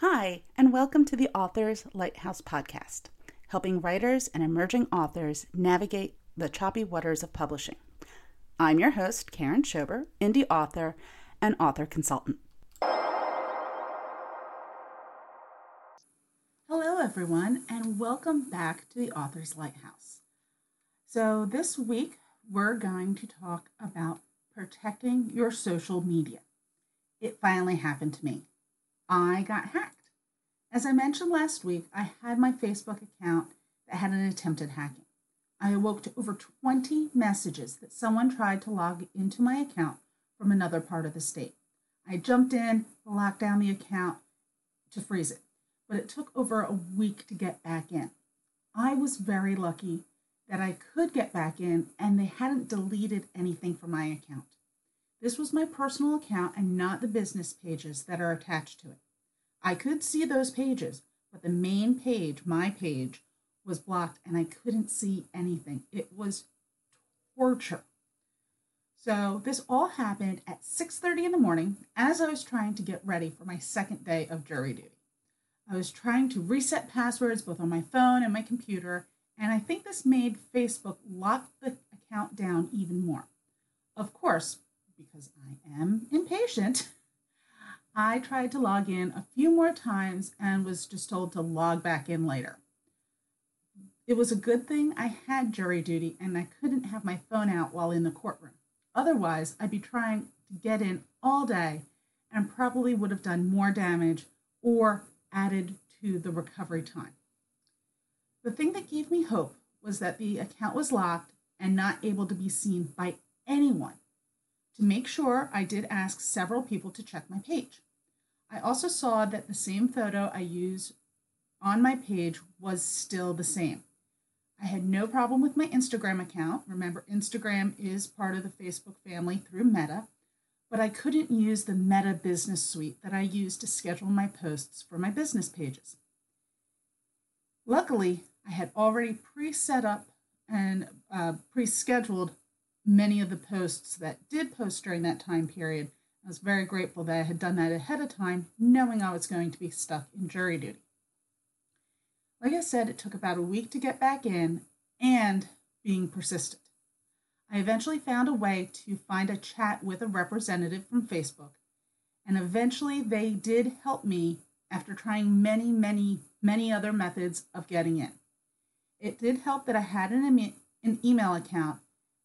Hi, and welcome to the Authors Lighthouse podcast, helping writers and emerging authors navigate the choppy waters of publishing. I'm your host, Karen Schober, indie author and author consultant. Hello, everyone, and welcome back to the Authors Lighthouse. So, this week we're going to talk about protecting your social media. It finally happened to me. I got hacked. As I mentioned last week, I had my Facebook account that had an attempted hacking. I awoke to over 20 messages that someone tried to log into my account from another part of the state. I jumped in, locked down the account to freeze it, but it took over a week to get back in. I was very lucky that I could get back in and they hadn't deleted anything from my account. This was my personal account and not the business pages that are attached to it. I could see those pages, but the main page, my page, was blocked and I couldn't see anything. It was torture. So this all happened at 6:30 in the morning as I was trying to get ready for my second day of jury duty. I was trying to reset passwords both on my phone and my computer, and I think this made Facebook lock the account down even more. Of course, because I am impatient, I tried to log in a few more times and was just told to log back in later. It was a good thing I had jury duty and I couldn't have my phone out while in the courtroom. Otherwise, I'd be trying to get in all day and probably would have done more damage or added to the recovery time. The thing that gave me hope was that the account was locked and not able to be seen by anyone. To make sure, I did ask several people to check my page. I also saw that the same photo I used on my page was still the same. I had no problem with my Instagram account. Remember, Instagram is part of the Facebook family through Meta, but I couldn't use the Meta Business Suite that I use to schedule my posts for my business pages. Luckily, I had already pre set up and uh, pre scheduled many of the posts that did post during that time period I was very grateful that I had done that ahead of time, knowing I was going to be stuck in jury duty. Like I said, it took about a week to get back in and being persistent. I eventually found a way to find a chat with a representative from Facebook, and eventually they did help me after trying many, many, many other methods of getting in. It did help that I had an, an email account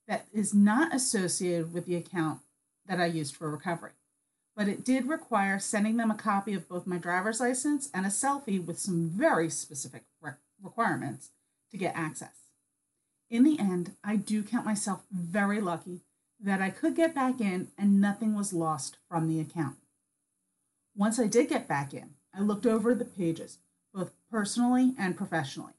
that is not associated with the account that I used for recovery. But it did require sending them a copy of both my driver's license and a selfie with some very specific re- requirements to get access. In the end, I do count myself very lucky that I could get back in and nothing was lost from the account. Once I did get back in, I looked over the pages, both personally and professionally.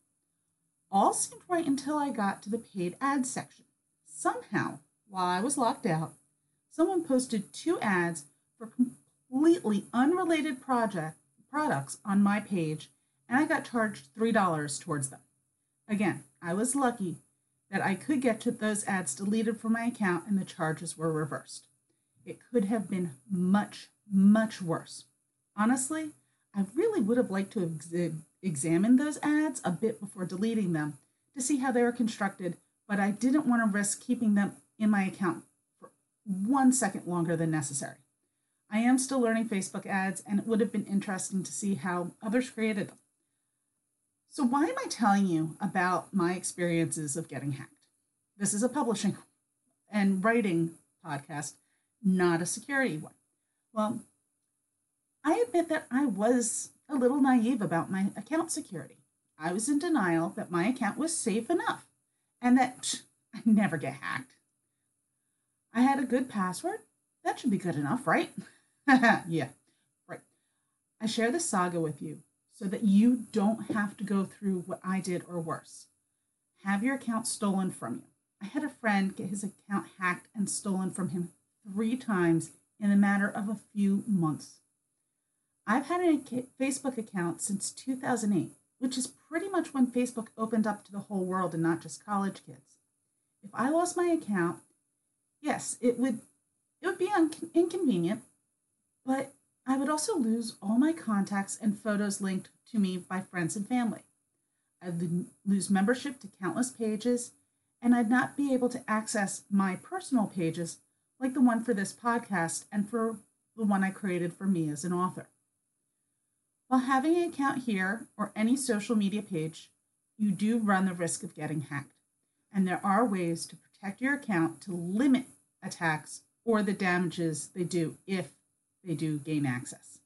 All seemed right until I got to the paid ads section. Somehow, while I was locked out, someone posted two ads for completely unrelated project products on my page, and I got charged $3 towards them. Again, I was lucky that I could get to those ads deleted from my account and the charges were reversed. It could have been much, much worse. Honestly, I really would have liked to have ex- examined those ads a bit before deleting them to see how they were constructed, but I didn't want to risk keeping them in my account for one second longer than necessary. I am still learning Facebook ads, and it would have been interesting to see how others created them. So, why am I telling you about my experiences of getting hacked? This is a publishing and writing podcast, not a security one. Well, I admit that I was a little naive about my account security. I was in denial that my account was safe enough and that I never get hacked. I had a good password. That should be good enough, right? yeah, right. I share this saga with you so that you don't have to go through what I did or worse. Have your account stolen from you. I had a friend get his account hacked and stolen from him three times in a matter of a few months. I've had a Facebook account since 2008, which is pretty much when Facebook opened up to the whole world and not just college kids. If I lost my account, Yes, it would it would be un- inconvenient, but I would also lose all my contacts and photos linked to me by friends and family. I'd lose membership to countless pages, and I'd not be able to access my personal pages like the one for this podcast and for the one I created for me as an author. While having an account here or any social media page, you do run the risk of getting hacked, and there are ways to protect your account to limit attacks or the damages they do if they do gain access.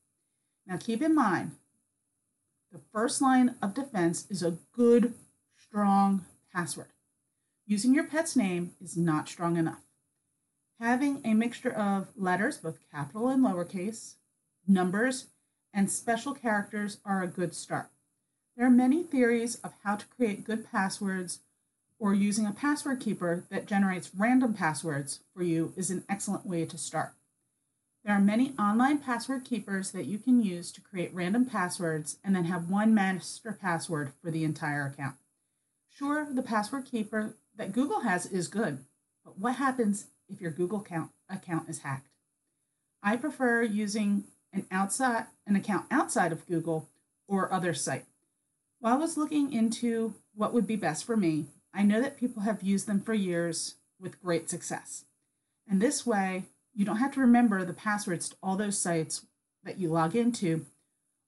Now, keep in mind, the first line of defense is a good, strong password. Using your pet's name is not strong enough. Having a mixture of letters, both capital and lowercase, numbers, and special characters are a good start. There are many theories of how to create good passwords, or using a password keeper that generates random passwords for you is an excellent way to start. There are many online password keepers that you can use to create random passwords and then have one master password for the entire account. Sure, the password keeper that Google has is good, but what happens if your Google account, account is hacked? I prefer using an outside an account outside of Google or other site. While I was looking into what would be best for me, I know that people have used them for years with great success. And this way, you don't have to remember the passwords to all those sites that you log into,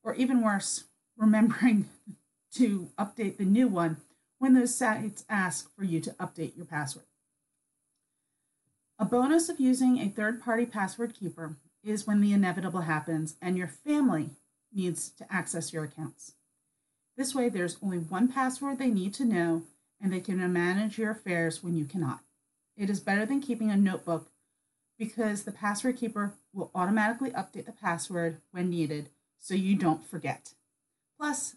or even worse, remembering to update the new one when those sites ask for you to update your password. A bonus of using a third party password keeper is when the inevitable happens and your family needs to access your accounts. This way, there's only one password they need to know and they can manage your affairs when you cannot. It is better than keeping a notebook because the password keeper will automatically update the password when needed so you don't forget. Plus,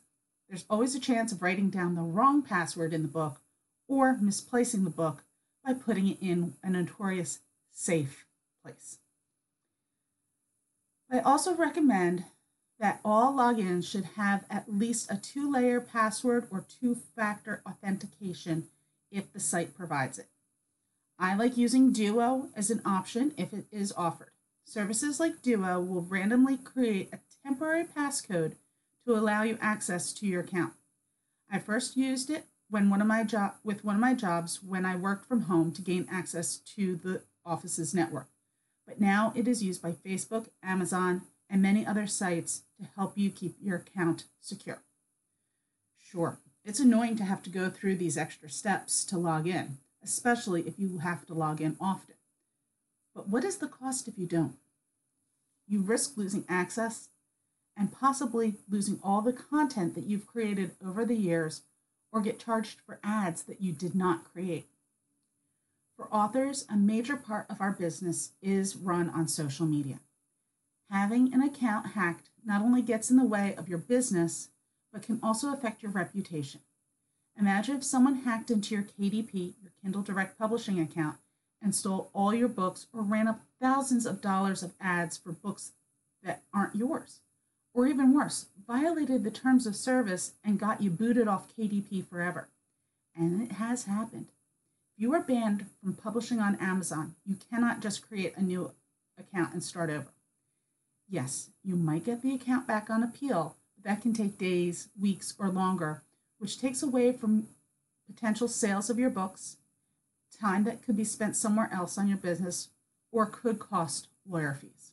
there's always a chance of writing down the wrong password in the book or misplacing the book by putting it in a notorious safe place. I also recommend that all logins should have at least a two layer password or two factor authentication if the site provides it. I like using Duo as an option if it is offered. Services like Duo will randomly create a temporary passcode to allow you access to your account. I first used it when one of my job with one of my jobs when I worked from home to gain access to the office's network. But now it is used by Facebook, Amazon, and many other sites to help you keep your account secure. Sure, it's annoying to have to go through these extra steps to log in, especially if you have to log in often. But what is the cost if you don't? You risk losing access and possibly losing all the content that you've created over the years or get charged for ads that you did not create. For authors, a major part of our business is run on social media. Having an account hacked not only gets in the way of your business, but can also affect your reputation. Imagine if someone hacked into your KDP, your Kindle Direct Publishing account, and stole all your books or ran up thousands of dollars of ads for books that aren't yours. Or even worse, violated the terms of service and got you booted off KDP forever. And it has happened. If you are banned from publishing on Amazon, you cannot just create a new account and start over. Yes, you might get the account back on appeal, but that can take days, weeks, or longer, which takes away from potential sales of your books, time that could be spent somewhere else on your business, or could cost lawyer fees.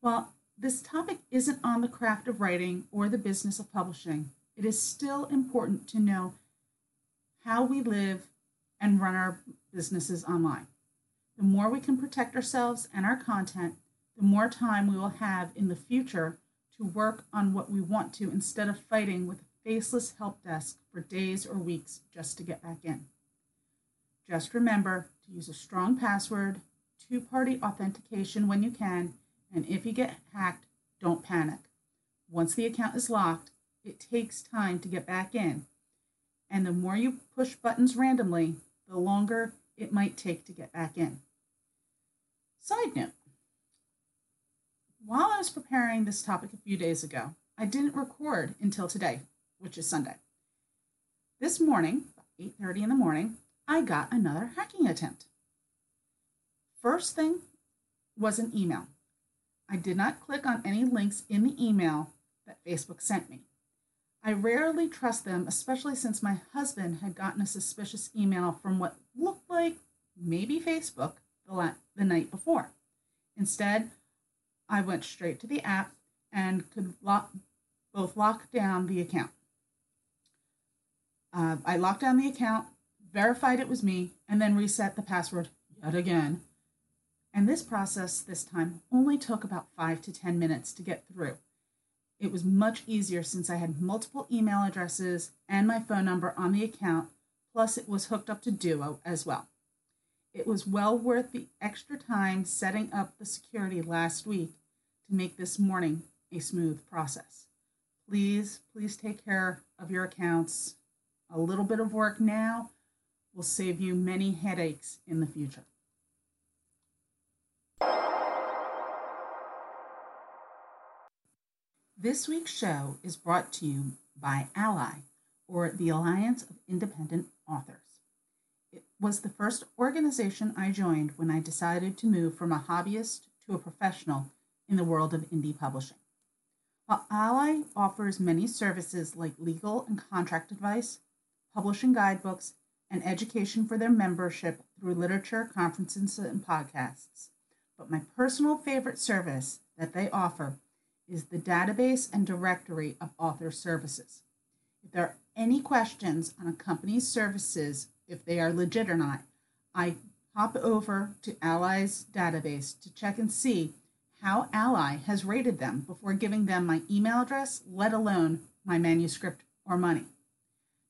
While this topic isn't on the craft of writing or the business of publishing, it is still important to know how we live and run our businesses online. The more we can protect ourselves and our content, the more time we will have in the future to work on what we want to instead of fighting with a faceless help desk for days or weeks just to get back in. Just remember to use a strong password, two party authentication when you can, and if you get hacked, don't panic. Once the account is locked, it takes time to get back in. And the more you push buttons randomly, the longer it might take to get back in. Side note while I was preparing this topic a few days ago, I didn't record until today, which is Sunday. This morning, 8:30 in the morning, I got another hacking attempt. first thing was an email. I did not click on any links in the email that Facebook sent me. I rarely trust them, especially since my husband had gotten a suspicious email from what looked like maybe Facebook the, la- the night before. Instead, I went straight to the app and could lock, both lock down the account. Uh, I locked down the account, verified it was me, and then reset the password yet again. And this process this time only took about five to 10 minutes to get through. It was much easier since I had multiple email addresses and my phone number on the account, plus, it was hooked up to Duo as well. It was well worth the extra time setting up the security last week to make this morning a smooth process. Please, please take care of your accounts. A little bit of work now will save you many headaches in the future. This week's show is brought to you by ALLi, or the Alliance of Independent Authors. It was the first organization I joined when I decided to move from a hobbyist to a professional in the world of indie publishing. While ALLi offers many services like legal and contract advice, publishing guidebooks, and education for their membership through literature, conferences, and podcasts. But my personal favorite service that they offer is the database and directory of author services. If there are any questions on a company's services, if they are legit or not, I hop over to ALLi's database to check and see how Ally has rated them before giving them my email address, let alone my manuscript or money.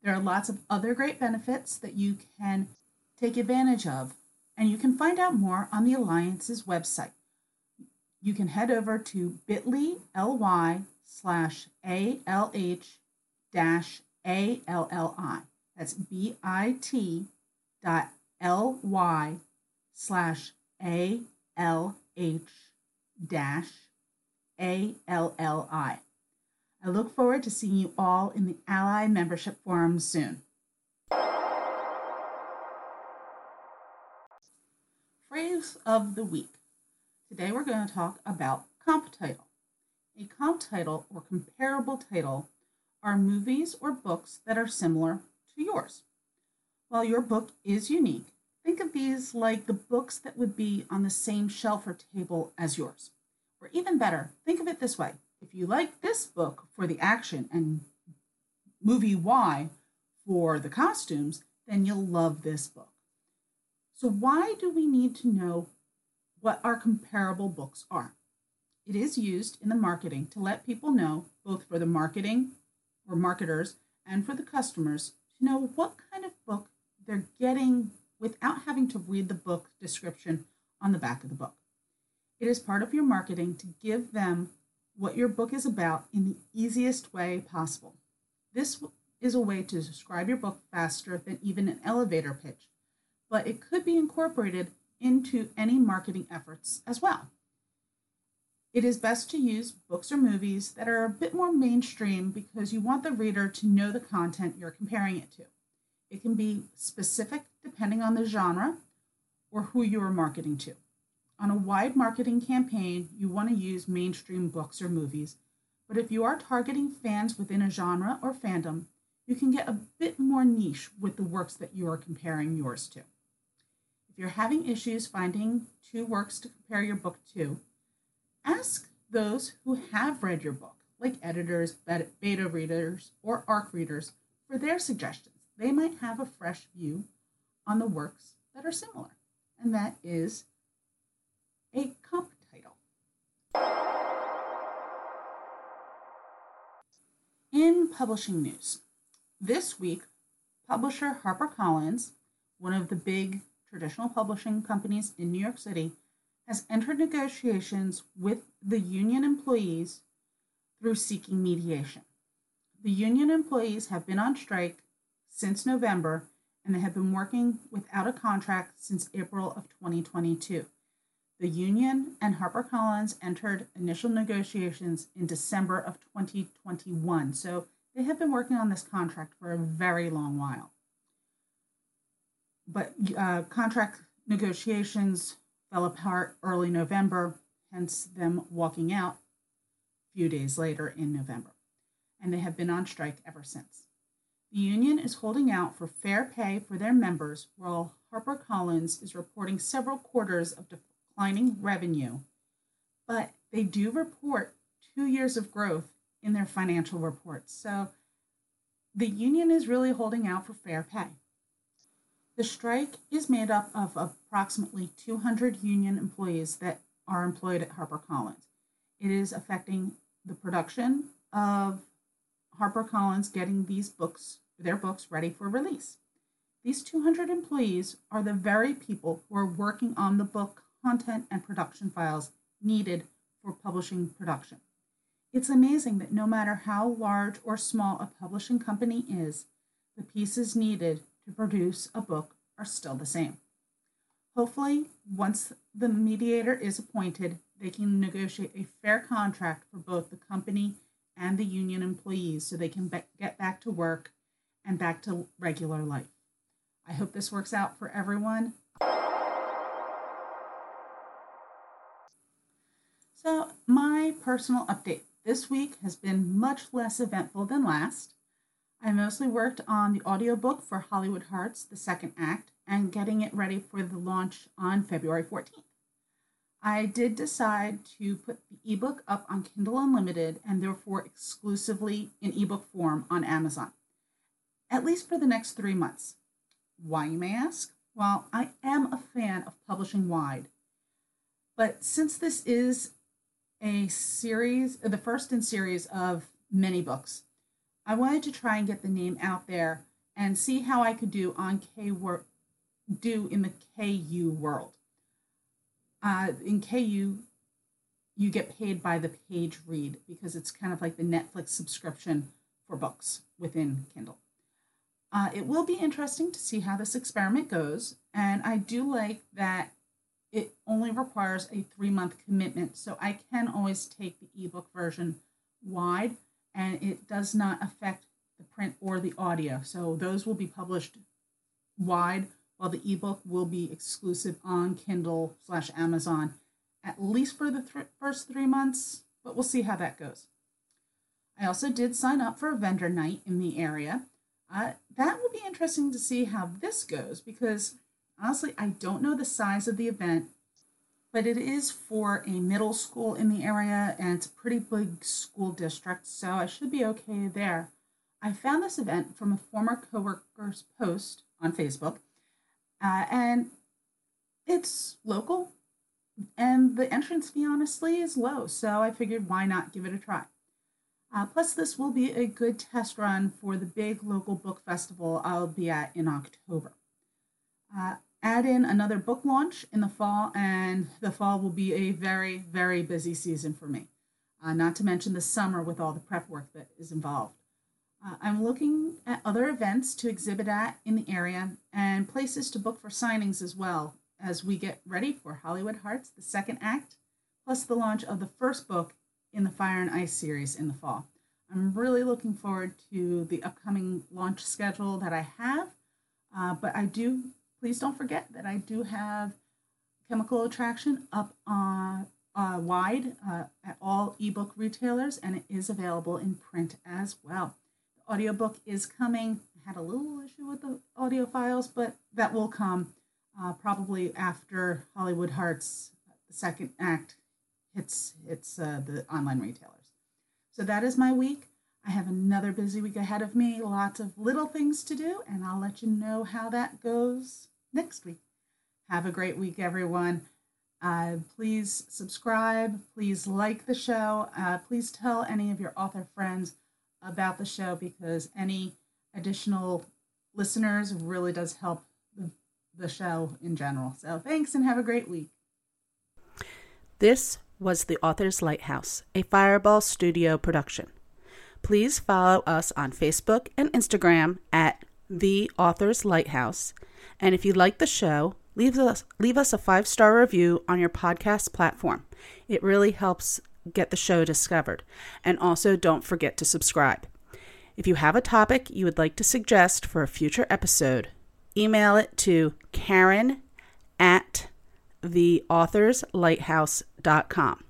There are lots of other great benefits that you can take advantage of, and you can find out more on the Alliance's website. You can head over to bit.ly ly slash ALH dash ALLI. That's bit dot ly slash ALH dash ALLI. I look forward to seeing you all in the ALLi membership forum soon. Phrase of the week. Today we're going to talk about comp title. A comp title or comparable title are movies or books that are similar to yours. While your book is unique, think of these like the books that would be on the same shelf or table as yours. Or even better, think of it this way if you like this book for the action and movie Y for the costumes, then you'll love this book. So, why do we need to know what our comparable books are? It is used in the marketing to let people know, both for the marketing or marketers and for the customers, to know what kind of book they're getting without having to read the book description on the back of the book. It is part of your marketing to give them what your book is about in the easiest way possible. This is a way to describe your book faster than even an elevator pitch, but it could be incorporated into any marketing efforts as well. It is best to use books or movies that are a bit more mainstream because you want the reader to know the content you're comparing it to. It can be specific depending on the genre or who you are marketing to. On a wide marketing campaign, you want to use mainstream books or movies, but if you are targeting fans within a genre or fandom, you can get a bit more niche with the works that you are comparing yours to. If you're having issues finding two works to compare your book to, ask those who have read your book, like editors, beta readers, or ARC readers, for their suggestions. They might have a fresh view on the works that are similar, and that is a comp title. In publishing news, this week, publisher HarperCollins, one of the big traditional publishing companies in New York City, has entered negotiations with the union employees through seeking mediation. The union employees have been on strike since November and they have been working without a contract since April of 2022. The union and HarperCollins entered initial negotiations in December of 2021, so they have been working on this contract for a very long while. But uh, contract negotiations fell apart early November, hence them walking out a few days later in November. And they have been on strike ever since. The union is holding out for fair pay for their members, while HarperCollins is reporting several quarters of declining revenue, but they do report two years of growth in their financial reports. So the union is really holding out for fair pay. The strike is made up of approximately 200 union employees that are employed at HarperCollins. It is affecting the production of HarperCollins getting these books, their books, ready for release. These 200 employees are the very people who are working on the book content and production files needed for publishing production. It's amazing that no matter how large or small a publishing company is, the pieces needed to produce a book are still the same. Hopefully, once the mediator is appointed, they can negotiate a fair contract for both the company and the union employees so they can be- get back to work and back to regular life. I hope this works out for everyone. So, my personal update this week has been much less eventful than last. I mostly worked on the audiobook for Hollywood Hearts, the second act, and getting it ready for the launch on February 14th. I did decide to put the ebook up on Kindle Unlimited and therefore exclusively in ebook form on Amazon, at least for the next three months. Why, you may ask? Well, I am a fan of publishing wide, but since this is a series, the first in series of many books. I wanted to try and get the name out there and see how I could do on K work do in the KU world. Uh, in KU, you get paid by the page read because it's kind of like the Netflix subscription for books within Kindle. Uh, it will be interesting to see how this experiment goes, and I do like that it only requires a three month commitment. So I can always take the ebook version wide and it does not affect the print or the audio. So those will be published wide while the ebook will be exclusive on Kindle slash Amazon at least for the th- first three months, but we'll see how that goes. I also did sign up for a vendor night in the area. Uh, that will be interesting to see how this goes because Honestly, I don't know the size of the event, but it is for a middle school in the area and it's a pretty big school district, so I should be okay there. I found this event from a former coworker's post on Facebook, uh, and it's local, and the entrance fee honestly is low, so I figured why not give it a try. Uh, plus, this will be a good test run for the big local book festival I'll be at in October. Uh, add in another book launch in the fall, and the fall will be a very, very busy season for me. Uh, not to mention the summer with all the prep work that is involved. Uh, I'm looking at other events to exhibit at in the area and places to book for signings as well as we get ready for Hollywood Hearts, the second act, plus the launch of the first book in the Fire and Ice series in the fall. I'm really looking forward to the upcoming launch schedule that I have, uh, but I do please don't forget that I do have Chemical Attraction up on uh, wide uh, at all ebook retailers, and it is available in print as well. The audiobook is coming. I had a little issue with the audio files, but that will come uh, probably after Hollywood Hearts, the second act, hits hits uh, the online retailers. So that is my week. I have another busy week ahead of me, lots of little things to do, and I'll let you know how that goes next week. Have a great week, everyone. Uh, please subscribe. Please like the show. Uh, please tell any of your author friends about the show because any additional listeners really does help the, the show in general. So thanks and have a great week. This was The Author's Lighthouse, a Fireball Studio production. Please follow us on Facebook and Instagram at The Author's Lighthouse and if you like the show, leave us leave us a five star review on your podcast platform. It really helps get the show discovered. And also don't forget to subscribe. If you have a topic you would like to suggest for a future episode, email it to Karen at theauthorslighthouse.com.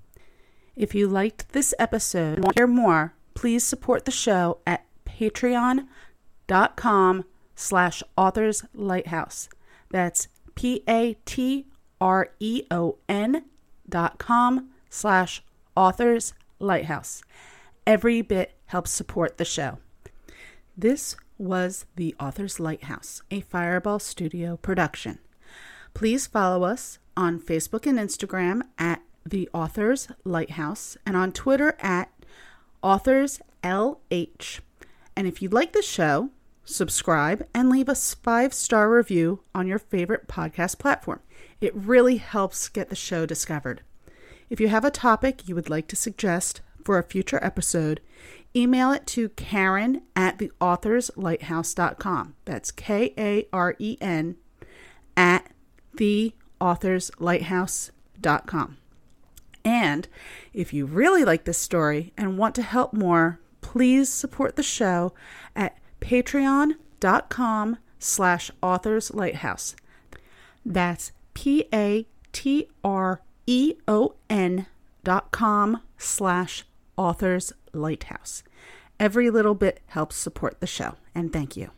If you liked this episode and want to hear more, please support the show at patreon.com slash authors lighthouse. That's P-A-T-R-E-O-N dot com slash authors lighthouse. Every bit helps support the show. This was The Author's Lighthouse, a Fireball Studio production. Please follow us on Facebook and Instagram at The Author's Lighthouse and on Twitter at Authors LH. And if you like the show, subscribe and leave us five star review on your favorite podcast platform. It really helps get the show discovered. If you have a topic you would like to suggest for a future episode, email it to Karen at theauthorslighthouse.com. That's K A R E N at theauthorslighthouse.com. And if you really like this story and want to help more, please support the show at patreon.com slash authors lighthouse. That's P A T R E O N dot com slash authors lighthouse. Every little bit helps support the show, and thank you.